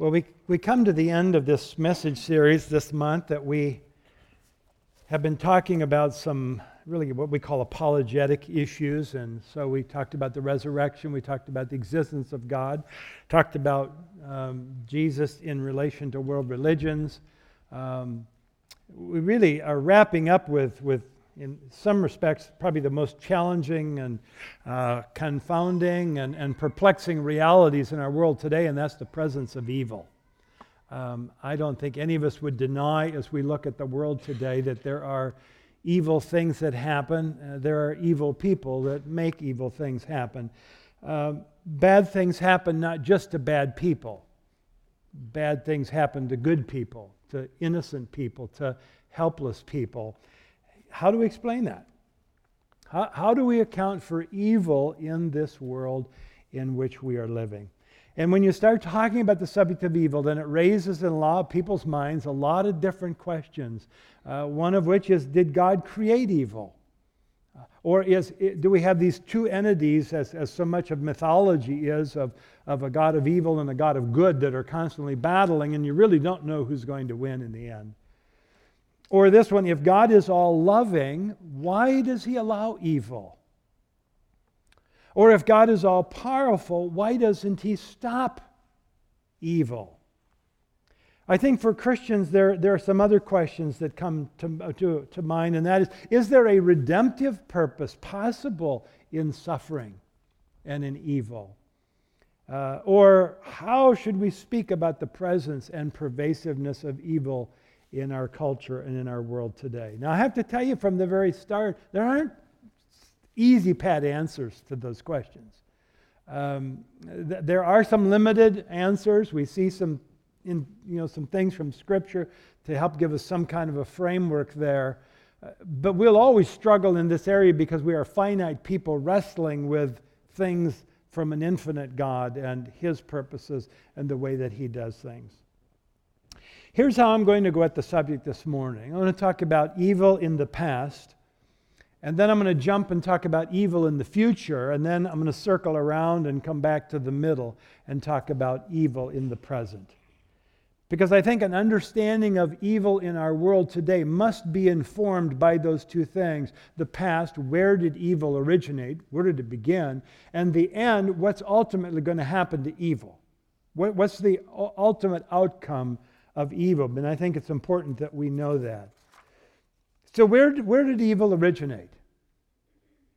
Well, we, we come to the end of this message series this month that we have been talking about some really what we call apologetic issues. And so we talked about the resurrection, we talked about the existence of God, talked about um, Jesus in relation to world religions. Um, we really are wrapping up with, with in some respects, probably the most challenging and uh, confounding and, and perplexing realities in our world today, and that's the presence of evil. Um, I don't think any of us would deny, as we look at the world today, that there are evil things that happen. Uh, there are evil people that make evil things happen. Uh, bad things happen not just to bad people, bad things happen to good people, to innocent people, to helpless people. How do we explain that? How, how do we account for evil in this world in which we are living? And when you start talking about the subject of evil, then it raises in a lot of people's minds a lot of different questions. Uh, one of which is Did God create evil? Uh, or is, do we have these two entities, as, as so much of mythology is, of, of a God of evil and a God of good that are constantly battling, and you really don't know who's going to win in the end? Or this one, if God is all loving, why does he allow evil? Or if God is all powerful, why doesn't he stop evil? I think for Christians, there, there are some other questions that come to, to, to mind, and that is Is there a redemptive purpose possible in suffering and in evil? Uh, or how should we speak about the presence and pervasiveness of evil in our culture and in our world today. Now, I have to tell you from the very start, there aren't easy, pat answers to those questions. Um, th- there are some limited answers. We see some, in, you know, some things from Scripture to help give us some kind of a framework there. Uh, but we'll always struggle in this area because we are finite people wrestling with things from an infinite God and His purposes and the way that He does things. Here's how I'm going to go at the subject this morning. I'm going to talk about evil in the past, and then I'm going to jump and talk about evil in the future, and then I'm going to circle around and come back to the middle and talk about evil in the present. Because I think an understanding of evil in our world today must be informed by those two things the past, where did evil originate? Where did it begin? And the end, what's ultimately going to happen to evil? What's the ultimate outcome of evil. And I think it's important that we know that. So, where, where did evil originate?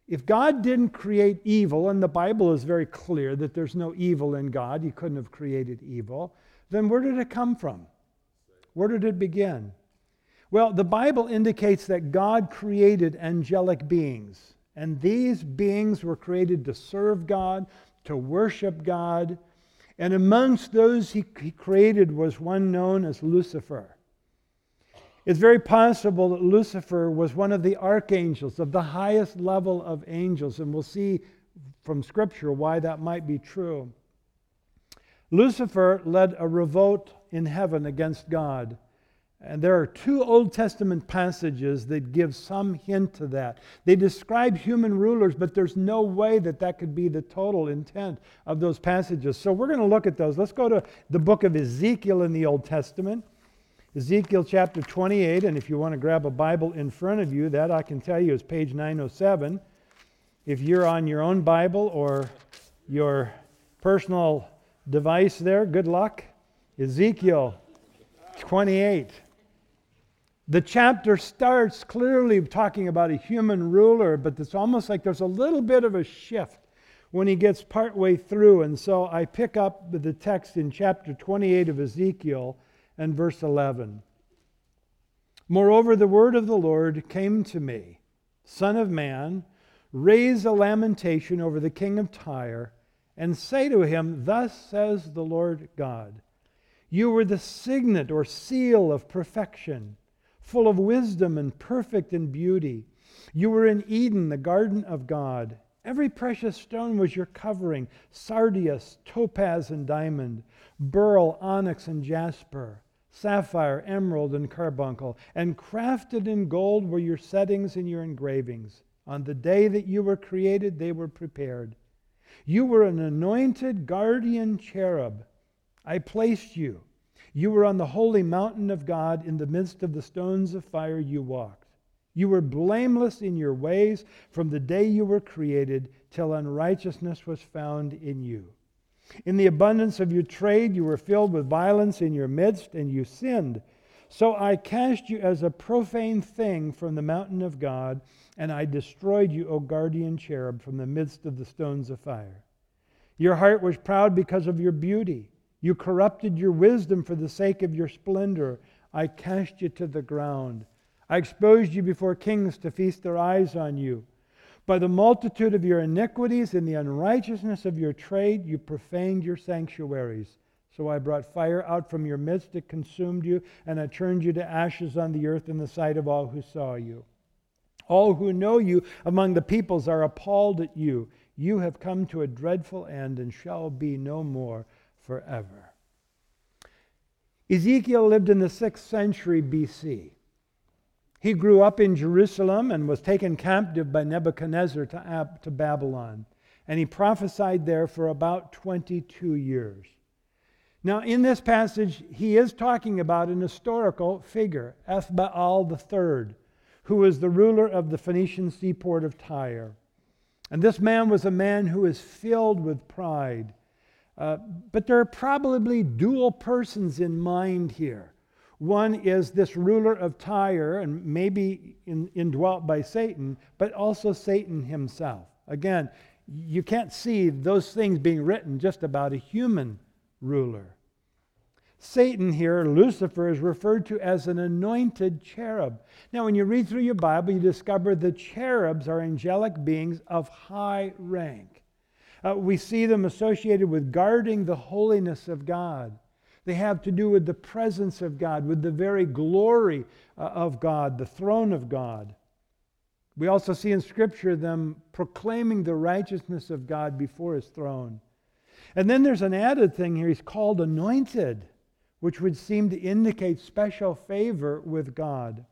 If God didn't create evil, and the Bible is very clear that there's no evil in God, He couldn't have created evil, then where did it come from? Where did it begin? Well, the Bible indicates that God created angelic beings, and these beings were created to serve God, to worship God, and amongst those he, he created was one known as Lucifer. It's very possible that Lucifer was one of the archangels, of the highest level of angels, and we'll see from Scripture why that might be true. Lucifer led a revolt in heaven against God. And there are two Old Testament passages that give some hint to that. They describe human rulers, but there's no way that that could be the total intent of those passages. So we're going to look at those. Let's go to the book of Ezekiel in the Old Testament. Ezekiel chapter 28, and if you want to grab a Bible in front of you, that I can tell you is page 907. If you're on your own Bible or your personal device there, good luck. Ezekiel 28. The chapter starts clearly talking about a human ruler, but it's almost like there's a little bit of a shift when he gets partway through. And so I pick up the text in chapter 28 of Ezekiel and verse 11. Moreover, the word of the Lord came to me Son of man, raise a lamentation over the king of Tyre, and say to him, Thus says the Lord God, You were the signet or seal of perfection full of wisdom and perfect in beauty. You were in Eden, the garden of God. Every precious stone was your covering sardius, topaz, and diamond, beryl, onyx, and jasper, sapphire, emerald, and carbuncle. And crafted in gold were your settings and your engravings. On the day that you were created, they were prepared. You were an anointed guardian cherub I placed you. You were on the holy mountain of God. In the midst of the stones of fire, you walked. You were blameless in your ways from the day you were created till unrighteousness was found in you. In the abundance of your trade, you were filled with violence in your midst, and you sinned. So I cast you as a profane thing from the mountain of God, and I destroyed you, O guardian cherub, from the midst of the stones of fire. Your heart was proud because of your beauty. You corrupted your wisdom for the sake of your splendor. I cast you to the ground. I exposed you before kings to feast their eyes on you. By the multitude of your iniquities and the unrighteousness of your trade, you profaned your sanctuaries. So I brought fire out from your midst, it consumed you, and I turned you to ashes on the earth in the sight of all who saw you. All who know you among the peoples are appalled at you. You have come to a dreadful end and shall be no more forever. Ezekiel lived in the 6th century BC. He grew up in Jerusalem and was taken captive by Nebuchadnezzar to, Ab- to Babylon. And he prophesied there for about 22 years. Now, in this passage, he is talking about an historical figure, Ethbaal III, who was the ruler of the Phoenician seaport of Tyre. And this man was a man who is filled with pride. Uh, but there are probably dual persons in mind here. One is this ruler of Tyre, and maybe in, indwelt by Satan, but also Satan himself. Again, you can't see those things being written just about a human ruler. Satan here, Lucifer, is referred to as an anointed cherub. Now, when you read through your Bible, you discover the cherubs are angelic beings of high rank. Uh, we see them associated with guarding the holiness of God. They have to do with the presence of God, with the very glory uh, of God, the throne of God. We also see in Scripture them proclaiming the righteousness of God before his throne. And then there's an added thing here. He's called anointed, which would seem to indicate special favor with God.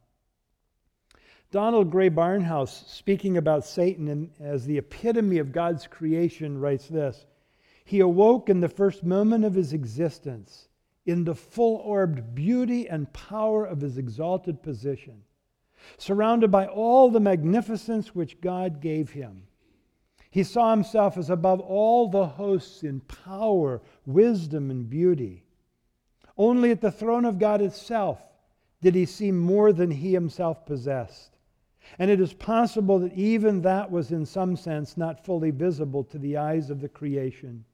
Donald Grey Barnhouse, speaking about Satan as the epitome of God's creation, writes this He awoke in the first moment of his existence in the full orbed beauty and power of his exalted position, surrounded by all the magnificence which God gave him. He saw himself as above all the hosts in power, wisdom, and beauty. Only at the throne of God itself did he see more than he himself possessed. And it is possible that even that was, in some sense, not fully visible to the eyes of the creation.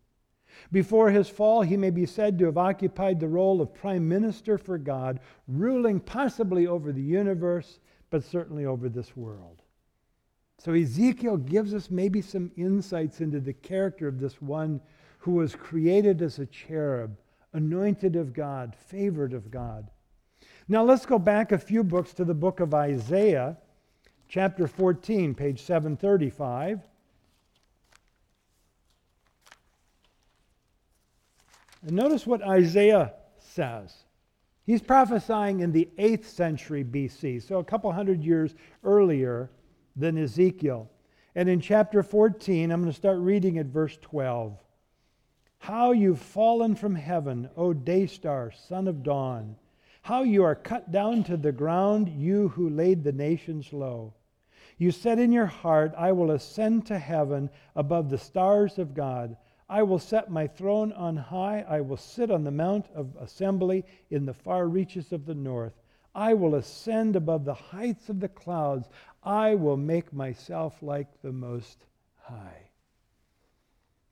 Before his fall, he may be said to have occupied the role of prime minister for God, ruling possibly over the universe, but certainly over this world. So Ezekiel gives us maybe some insights into the character of this one who was created as a cherub, anointed of God, favored of God. Now let's go back a few books to the book of Isaiah, chapter 14, page 735. And notice what Isaiah says. He's prophesying in the 8th century BC, so a couple hundred years earlier than Ezekiel. And in chapter 14, I'm going to start reading at verse 12. How you've fallen from heaven, O day star, son of dawn. How you are cut down to the ground, you who laid the nations low. You said in your heart, I will ascend to heaven above the stars of God. I will set my throne on high. I will sit on the mount of assembly in the far reaches of the north. I will ascend above the heights of the clouds. I will make myself like the Most High.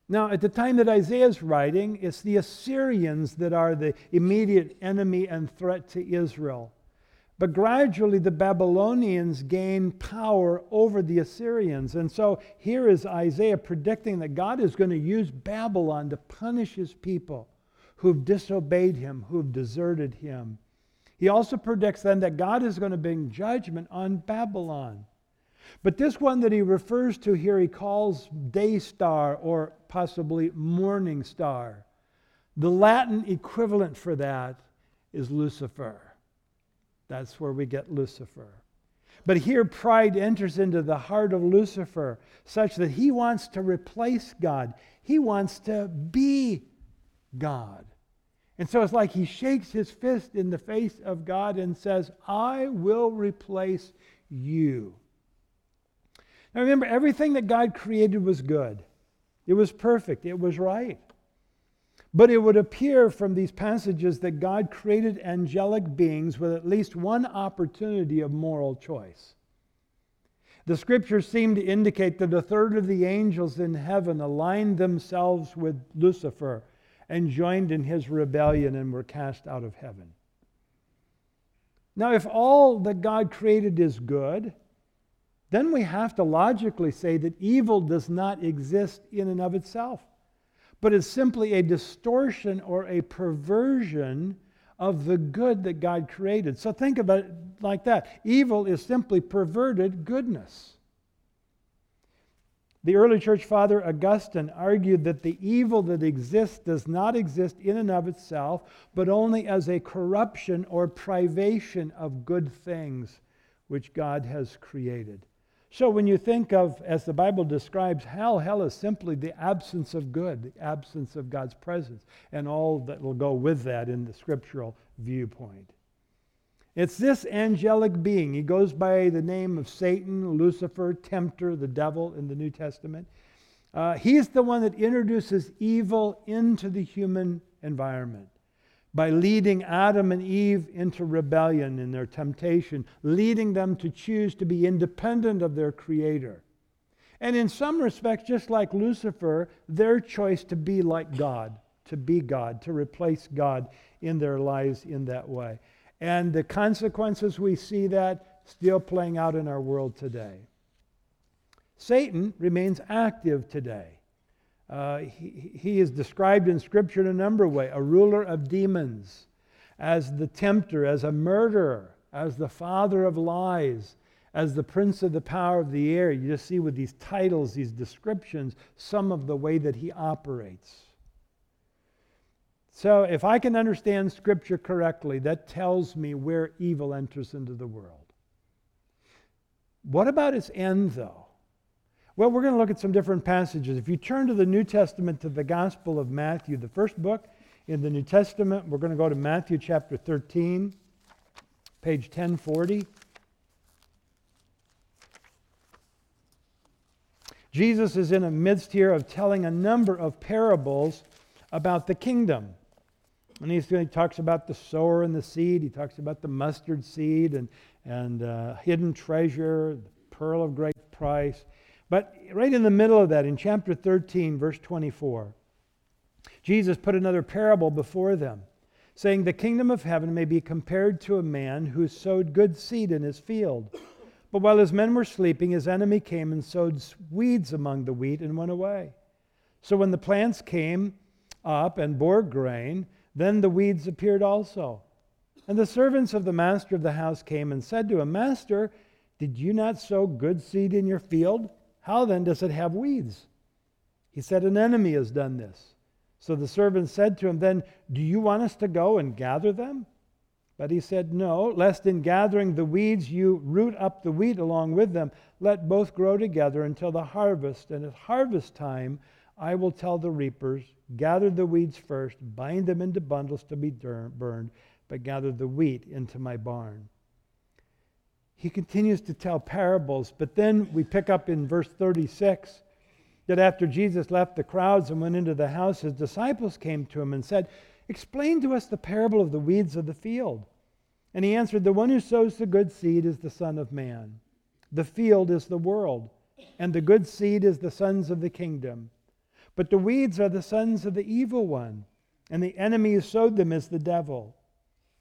Now, at the time that Isaiah is writing, it's the Assyrians that are the immediate enemy and threat to Israel. But gradually, the Babylonians gain power over the Assyrians. And so here is Isaiah predicting that God is going to use Babylon to punish his people who've disobeyed him, who've deserted him. He also predicts then that God is going to bring judgment on Babylon. But this one that he refers to here, he calls day star or possibly morning star. The Latin equivalent for that is Lucifer. That's where we get Lucifer. But here, pride enters into the heart of Lucifer, such that he wants to replace God. He wants to be God. And so it's like he shakes his fist in the face of God and says, I will replace you. Now remember, everything that God created was good, it was perfect, it was right. But it would appear from these passages that God created angelic beings with at least one opportunity of moral choice. The scriptures seem to indicate that a third of the angels in heaven aligned themselves with Lucifer and joined in his rebellion and were cast out of heaven. Now, if all that God created is good, then we have to logically say that evil does not exist in and of itself, but it's simply a distortion or a perversion of the good that God created. So think about it like that evil is simply perverted goodness. The early church father Augustine argued that the evil that exists does not exist in and of itself, but only as a corruption or privation of good things which God has created. So when you think of, as the Bible describes, hell, hell is simply the absence of good, the absence of God's presence, and all that will go with that in the scriptural viewpoint. It's this angelic being. He goes by the name of Satan, Lucifer, Tempter, the devil in the New Testament. Uh, he's the one that introduces evil into the human environment by leading Adam and Eve into rebellion in their temptation, leading them to choose to be independent of their Creator. And in some respects, just like Lucifer, their choice to be like God, to be God, to replace God in their lives in that way. And the consequences, we see that still playing out in our world today. Satan remains active today. Uh, he, he is described in Scripture in a number of ways a ruler of demons, as the tempter, as a murderer, as the father of lies, as the prince of the power of the air. You just see with these titles, these descriptions, some of the way that he operates. So, if I can understand Scripture correctly, that tells me where evil enters into the world. What about its end, though? Well, we're going to look at some different passages. If you turn to the New Testament, to the Gospel of Matthew, the first book in the New Testament, we're going to go to Matthew chapter 13, page 1040. Jesus is in the midst here of telling a number of parables about the kingdom. And he talks about the sower and the seed. He talks about the mustard seed and, and uh, hidden treasure, the pearl of great price. But right in the middle of that, in chapter 13, verse 24, Jesus put another parable before them, saying, The kingdom of heaven may be compared to a man who sowed good seed in his field. But while his men were sleeping, his enemy came and sowed weeds among the wheat and went away. So when the plants came up and bore grain, then the weeds appeared also. And the servants of the master of the house came and said to him, Master, did you not sow good seed in your field? How then does it have weeds? He said, An enemy has done this. So the servant said to him, Then do you want us to go and gather them? But he said, No, lest in gathering the weeds you root up the wheat along with them. Let both grow together until the harvest. And at harvest time, I will tell the reapers, Gather the weeds first, bind them into bundles to be burned, but gather the wheat into my barn he continues to tell parables. But then we pick up in verse 36 that after Jesus left the crowds and went into the house, his disciples came to him and said, Explain to us the parable of the weeds of the field. And he answered, The one who sows the good seed is the Son of Man. The field is the world, and the good seed is the sons of the kingdom. But the weeds are the sons of the evil one, and the enemy who sowed them is the devil.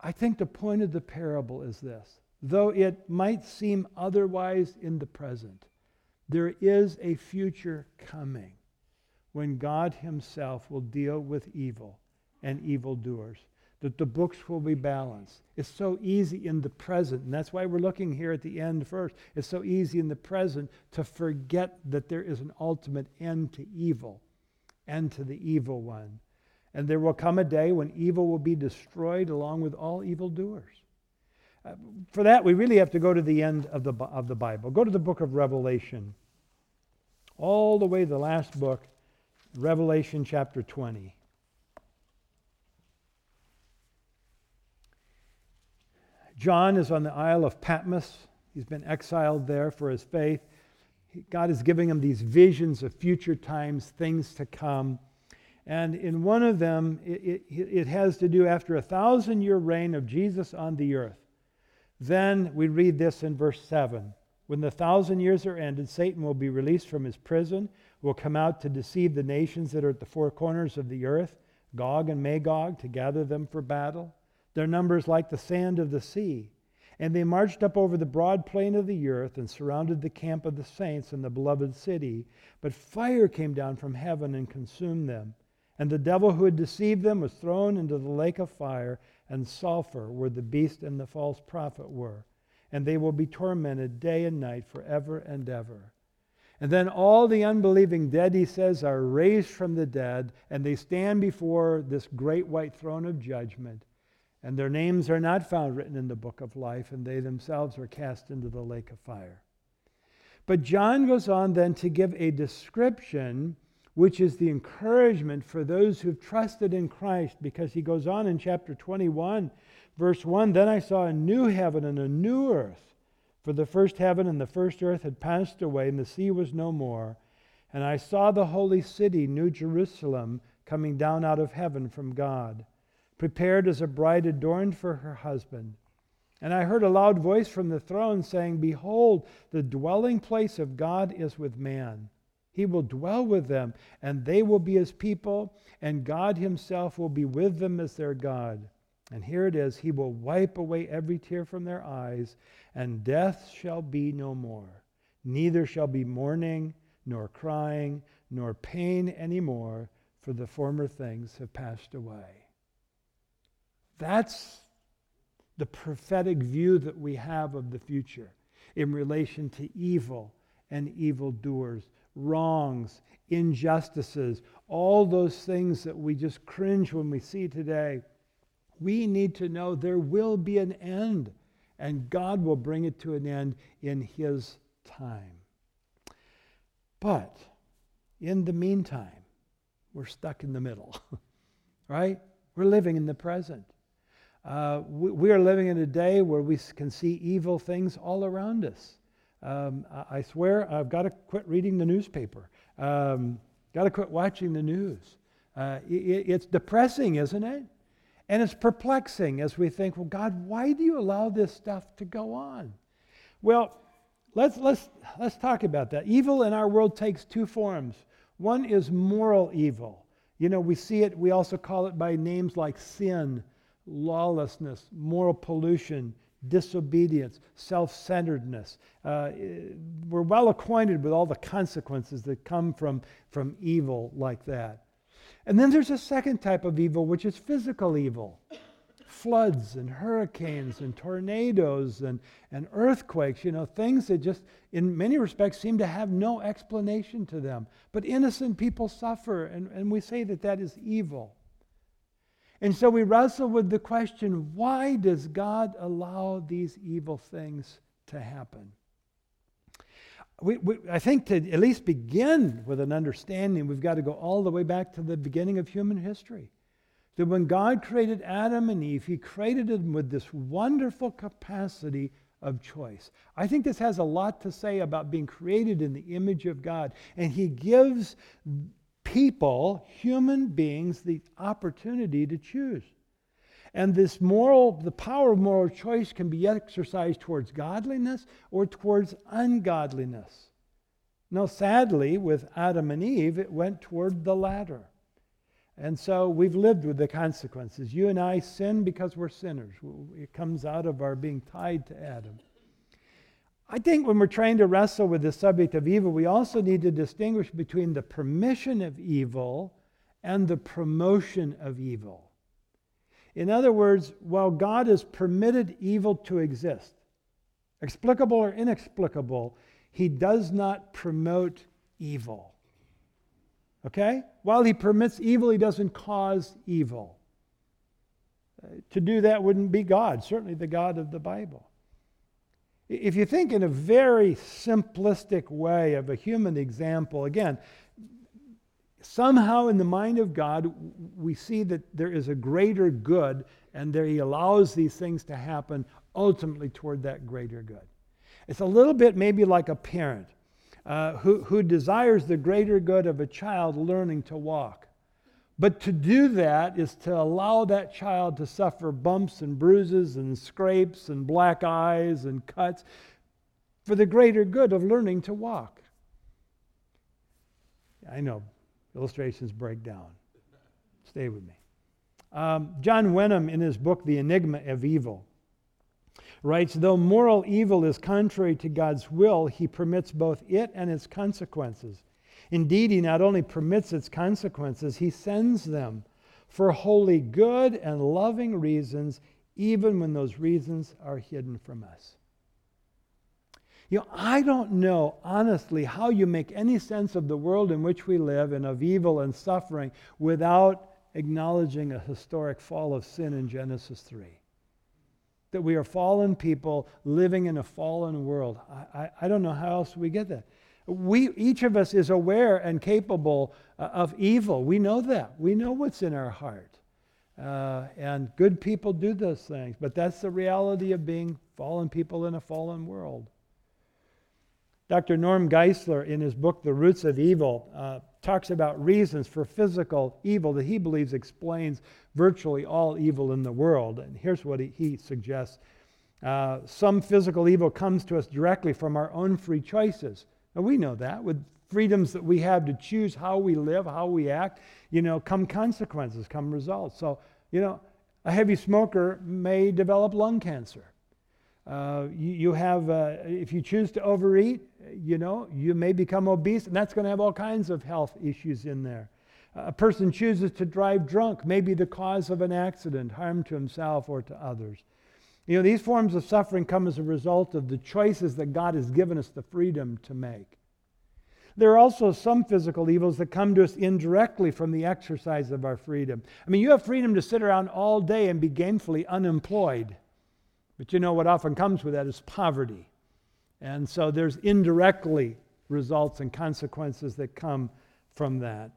I think the point of the parable is this though it might seem otherwise in the present, there is a future coming when God Himself will deal with evil and evildoers. that the books will be balanced. It's so easy in the present, and that's why we're looking here at the end first. It's so easy in the present to forget that there is an ultimate end to evil and to the evil one. And there will come a day when evil will be destroyed along with all evildoers. Uh, for that, we really have to go to the end of the, of the Bible. Go to the book of Revelation, all the way to the last book, Revelation chapter 20. John is on the Isle of Patmos. He's been exiled there for his faith. God is giving him these visions of future times, things to come. And in one of them, it, it, it has to do after a thousand year reign of Jesus on the earth. Then we read this in verse 7. When the thousand years are ended, Satan will be released from his prison, will come out to deceive the nations that are at the four corners of the earth, Gog and Magog, to gather them for battle. Their numbers like the sand of the sea. And they marched up over the broad plain of the earth and surrounded the camp of the saints and the beloved city. But fire came down from heaven and consumed them. And the devil who had deceived them was thrown into the lake of fire and sulfur, where the beast and the false prophet were. And they will be tormented day and night forever and ever. And then all the unbelieving dead, he says, are raised from the dead, and they stand before this great white throne of judgment and their names are not found written in the book of life, and they themselves are cast into the lake of fire. But John goes on then to give a description which is the encouragement for those who've trusted in Christ, because he goes on in chapter 21, verse 1 Then I saw a new heaven and a new earth, for the first heaven and the first earth had passed away, and the sea was no more. And I saw the holy city, New Jerusalem, coming down out of heaven from God prepared as a bride adorned for her husband. And I heard a loud voice from the throne saying, Behold, the dwelling place of God is with man. He will dwell with them, and they will be his people, and God himself will be with them as their God. And here it is He will wipe away every tear from their eyes, and death shall be no more. Neither shall be mourning, nor crying, nor pain any more, for the former things have passed away. That's the prophetic view that we have of the future in relation to evil and evildoers, wrongs, injustices, all those things that we just cringe when we see today. We need to know there will be an end, and God will bring it to an end in His time. But in the meantime, we're stuck in the middle, right? We're living in the present. Uh, we, we, are living in a day where we can see evil things all around us. Um, I, swear I've got to quit reading the newspaper, um, got to quit watching the news. Uh, it, it's depressing, isn't it? And it's perplexing as we think, well, God, why do you allow this stuff to go on? Well, let's, let's, let's talk about that. Evil in our world takes two forms. One is moral evil. You know, we see it, we also call it by names like sin lawlessness, moral pollution, disobedience, self centeredness. Uh, we're well acquainted with all the consequences that come from, from evil like that. And then there's a second type of evil, which is physical evil floods and hurricanes and tornadoes and, and earthquakes, you know, things that just, in many respects, seem to have no explanation to them. But innocent people suffer, and, and we say that that is evil. And so we wrestle with the question why does God allow these evil things to happen? We, we, I think to at least begin with an understanding, we've got to go all the way back to the beginning of human history. That when God created Adam and Eve, He created them with this wonderful capacity of choice. I think this has a lot to say about being created in the image of God. And He gives people, human beings, the opportunity to choose. And this moral, the power of moral choice can be exercised towards godliness or towards ungodliness. Now, sadly, with Adam and Eve, it went toward the latter. And so we've lived with the consequences. You and I sin because we're sinners. It comes out of our being tied to Adam. I think when we're trying to wrestle with the subject of evil, we also need to distinguish between the permission of evil and the promotion of evil. In other words, while God has permitted evil to exist, explicable or inexplicable, he does not promote evil. Okay? While he permits evil, he doesn't cause evil. Uh, to do that wouldn't be God, certainly the God of the Bible. If you think in a very simplistic way of a human example, again, somehow in the mind of God, we see that there is a greater good, and there He allows these things to happen ultimately toward that greater good. It's a little bit maybe like a parent uh, who, who desires the greater good of a child learning to walk. But to do that is to allow that child to suffer bumps and bruises and scrapes and black eyes and cuts for the greater good of learning to walk. I know illustrations break down. Stay with me. Um, John Wenham, in his book, The Enigma of Evil, writes Though moral evil is contrary to God's will, he permits both it and its consequences. Indeed, he not only permits its consequences, he sends them for wholly good and loving reasons, even when those reasons are hidden from us. You know, I don't know, honestly, how you make any sense of the world in which we live and of evil and suffering without acknowledging a historic fall of sin in Genesis 3. That we are fallen people living in a fallen world. I, I, I don't know how else we get that. We, each of us is aware and capable uh, of evil. We know that. We know what's in our heart. Uh, and good people do those things. But that's the reality of being fallen people in a fallen world. Dr. Norm Geisler, in his book, The Roots of Evil, uh, talks about reasons for physical evil that he believes explains virtually all evil in the world. And here's what he, he suggests uh, Some physical evil comes to us directly from our own free choices. And we know that with freedoms that we have to choose how we live, how we act, you know, come consequences, come results. So, you know, a heavy smoker may develop lung cancer. Uh, you, you, have, uh, if you choose to overeat, you know, you may become obese, and that's going to have all kinds of health issues in there. A person chooses to drive drunk, may be the cause of an accident, harm to himself or to others. You know, these forms of suffering come as a result of the choices that God has given us the freedom to make. There are also some physical evils that come to us indirectly from the exercise of our freedom. I mean, you have freedom to sit around all day and be gainfully unemployed. But you know what often comes with that is poverty. And so there's indirectly results and consequences that come from that.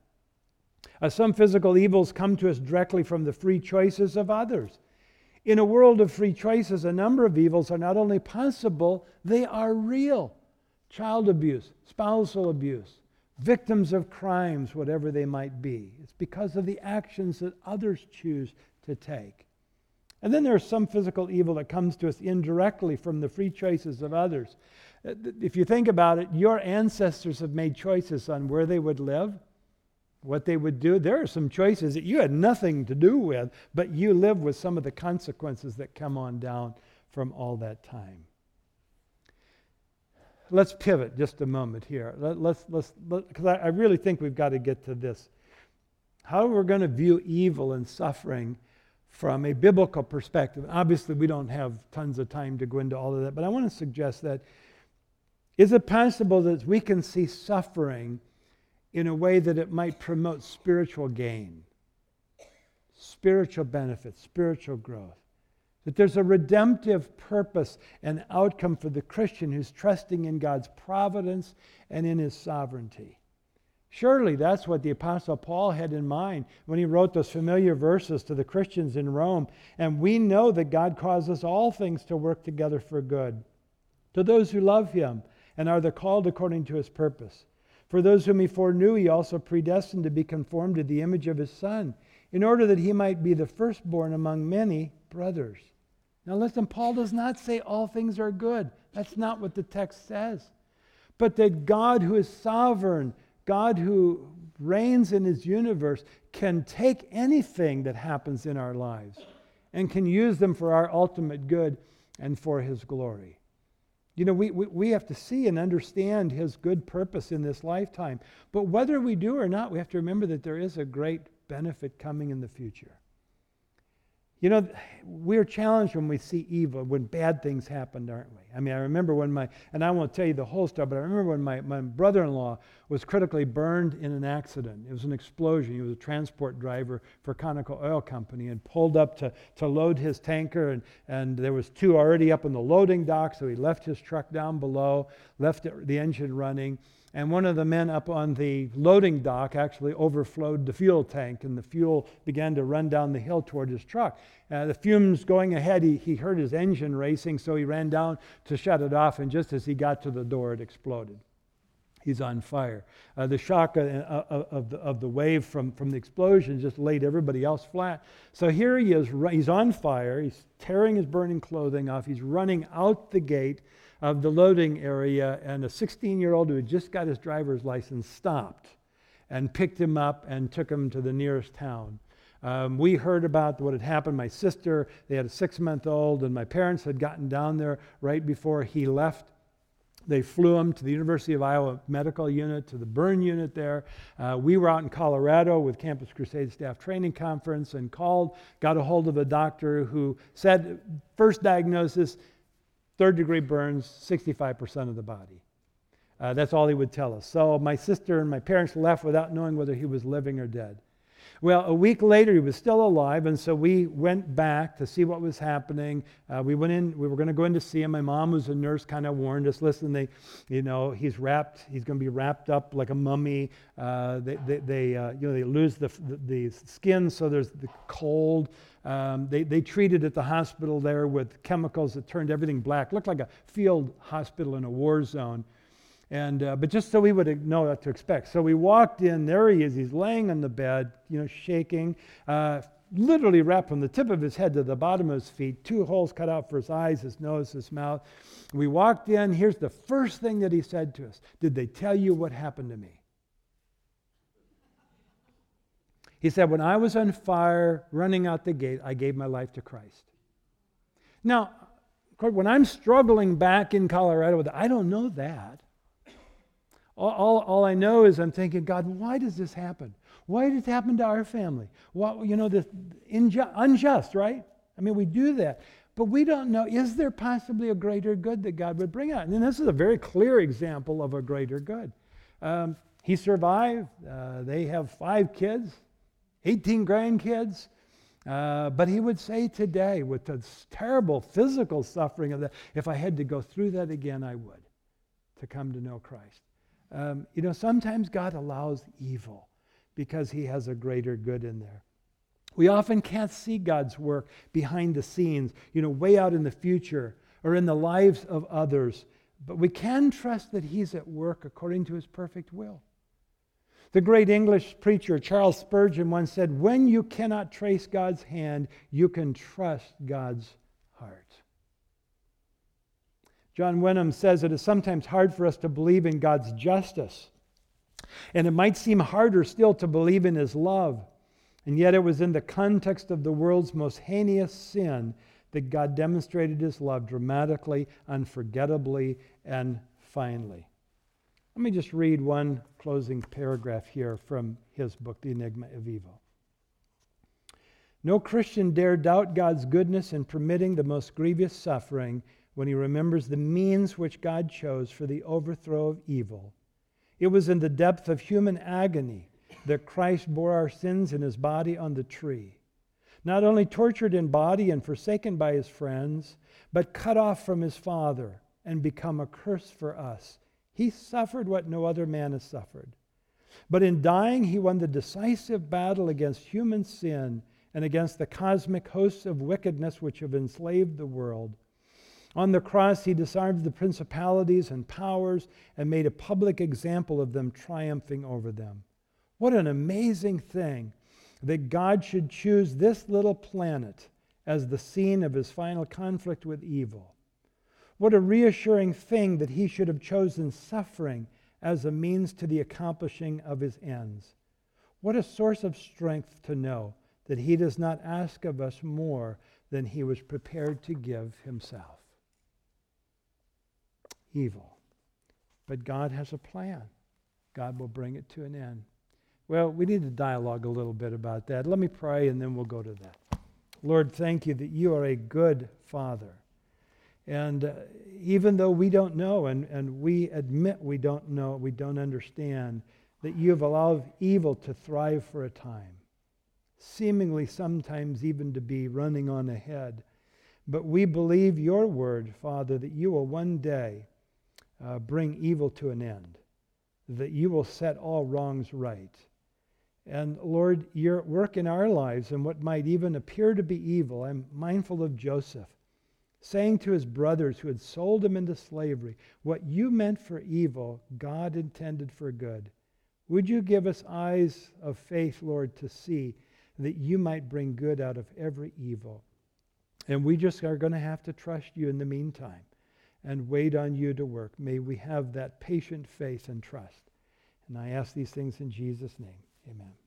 Uh, some physical evils come to us directly from the free choices of others. In a world of free choices, a number of evils are not only possible, they are real. Child abuse, spousal abuse, victims of crimes, whatever they might be. It's because of the actions that others choose to take. And then there's some physical evil that comes to us indirectly from the free choices of others. Uh, if you think about it, your ancestors have made choices on where they would live, what they would do. There are some choices that you had nothing to do with, but you live with some of the consequences that come on down from all that time. Let's pivot just a moment here. Let, us let's, because I, I really think we've got to get to this. How are we're going to view evil and suffering from a biblical perspective. Obviously, we don't have tons of time to go into all of that, but I want to suggest that is it possible that we can see suffering in a way that it might promote spiritual gain, spiritual benefit, spiritual growth. That there's a redemptive purpose and outcome for the Christian who's trusting in God's providence and in his sovereignty. Surely that's what the Apostle Paul had in mind when he wrote those familiar verses to the Christians in Rome. And we know that God causes all things to work together for good to those who love him and are the called according to his purpose. For those whom he foreknew, he also predestined to be conformed to the image of his Son, in order that he might be the firstborn among many brothers. Now, listen, Paul does not say all things are good. That's not what the text says. But that God, who is sovereign, God who reigns in his universe, can take anything that happens in our lives and can use them for our ultimate good and for his glory. You know, we, we, we have to see and understand his good purpose in this lifetime. But whether we do or not, we have to remember that there is a great benefit coming in the future. You know, we're challenged when we see evil, when bad things happen, aren't we? I mean, I remember when my, and I won't tell you the whole story, but I remember when my, my brother in law was critically burned in an accident. It was an explosion. He was a transport driver for Conoco Oil Company and pulled up to, to load his tanker, and, and there was two already up in the loading dock, so he left his truck down below, left the engine running and one of the men up on the loading dock actually overflowed the fuel tank, and the fuel began to run down the hill toward his truck. Uh, the fumes going ahead, he, he heard his engine racing, so he ran down to shut it off, and just as he got to the door, it exploded. He's on fire. Uh, the shock of, of, of, the, of the wave from, from the explosion just laid everybody else flat. So here he is, he's on fire, he's tearing his burning clothing off, he's running out the gate of the loading area, and a 16 year old who had just got his driver's license stopped and picked him up and took him to the nearest town. Um, we heard about what had happened. My sister, they had a six month old, and my parents had gotten down there right before he left. They flew him to the University of Iowa Medical Unit, to the burn unit there. Uh, we were out in Colorado with Campus Crusade Staff Training Conference and called, got a hold of a doctor who said, first diagnosis, third degree burns 65% of the body. Uh, that's all he would tell us. So my sister and my parents left without knowing whether he was living or dead. Well, a week later, he was still alive, and so we went back to see what was happening. Uh, we went in. We were going to go in to see him. My mom, who's a nurse, kind of warned us. Listen, they, you know, he's wrapped. He's going to be wrapped up like a mummy. Uh, they, they, they uh, you know, they lose the, the, the skin, so there's the cold. Um, they, they treated at the hospital there with chemicals that turned everything black. Looked like a field hospital in a war zone. And, uh, but just so we would know what to expect. So we walked in, there he is, he's laying on the bed, you know, shaking, uh, literally wrapped from the tip of his head to the bottom of his feet, two holes cut out for his eyes, his nose, his mouth. We walked in, here's the first thing that he said to us Did they tell you what happened to me? He said, When I was on fire running out the gate, I gave my life to Christ. Now, when I'm struggling back in Colorado with I don't know that. All, all, all, I know is I'm thinking, God, why does this happen? Why did it happen to our family? You know, this inju- unjust, right? I mean, we do that. But we don't know, is there possibly a greater good that God would bring out? And this is a very clear example of a greater good. Um, he survived. Uh, they have five kids. 18 grandkids. Uh, but he would say today, with the terrible physical suffering of that, if I had to go through that again, I would, to come to know Christ. Um, you know, sometimes God allows evil because he has a greater good in there. We often can't see God's work behind the scenes, you know, way out in the future or in the lives of others, but we can trust that he's at work according to his perfect will. The great English preacher Charles Spurgeon once said, When you cannot trace God's hand, you can trust God's heart. John Wenham says it is sometimes hard for us to believe in God's justice. And it might seem harder still to believe in his love. And yet, it was in the context of the world's most heinous sin that God demonstrated his love dramatically, unforgettably, and finally. Let me just read one closing paragraph here from his book, The Enigma of Evil. No Christian dare doubt God's goodness in permitting the most grievous suffering when he remembers the means which God chose for the overthrow of evil. It was in the depth of human agony that Christ bore our sins in his body on the tree. Not only tortured in body and forsaken by his friends, but cut off from his Father and become a curse for us he suffered what no other man has suffered. But in dying, he won the decisive battle against human sin and against the cosmic hosts of wickedness which have enslaved the world. On the cross, he disarmed the principalities and powers and made a public example of them, triumphing over them. What an amazing thing that God should choose this little planet as the scene of his final conflict with evil. What a reassuring thing that he should have chosen suffering as a means to the accomplishing of his ends. What a source of strength to know that he does not ask of us more than he was prepared to give himself. Evil. But God has a plan. God will bring it to an end. Well, we need to dialogue a little bit about that. Let me pray and then we'll go to that. Lord, thank you that you are a good Father. And uh, even though we don't know, and, and we admit we don't know, we don't understand, that you have allowed evil to thrive for a time, seemingly sometimes even to be running on ahead. But we believe your word, Father, that you will one day uh, bring evil to an end, that you will set all wrongs right. And Lord, your work in our lives and what might even appear to be evil, I'm mindful of Joseph saying to his brothers who had sold him into slavery, What you meant for evil, God intended for good. Would you give us eyes of faith, Lord, to see that you might bring good out of every evil? And we just are going to have to trust you in the meantime and wait on you to work. May we have that patient faith and trust. And I ask these things in Jesus' name. Amen.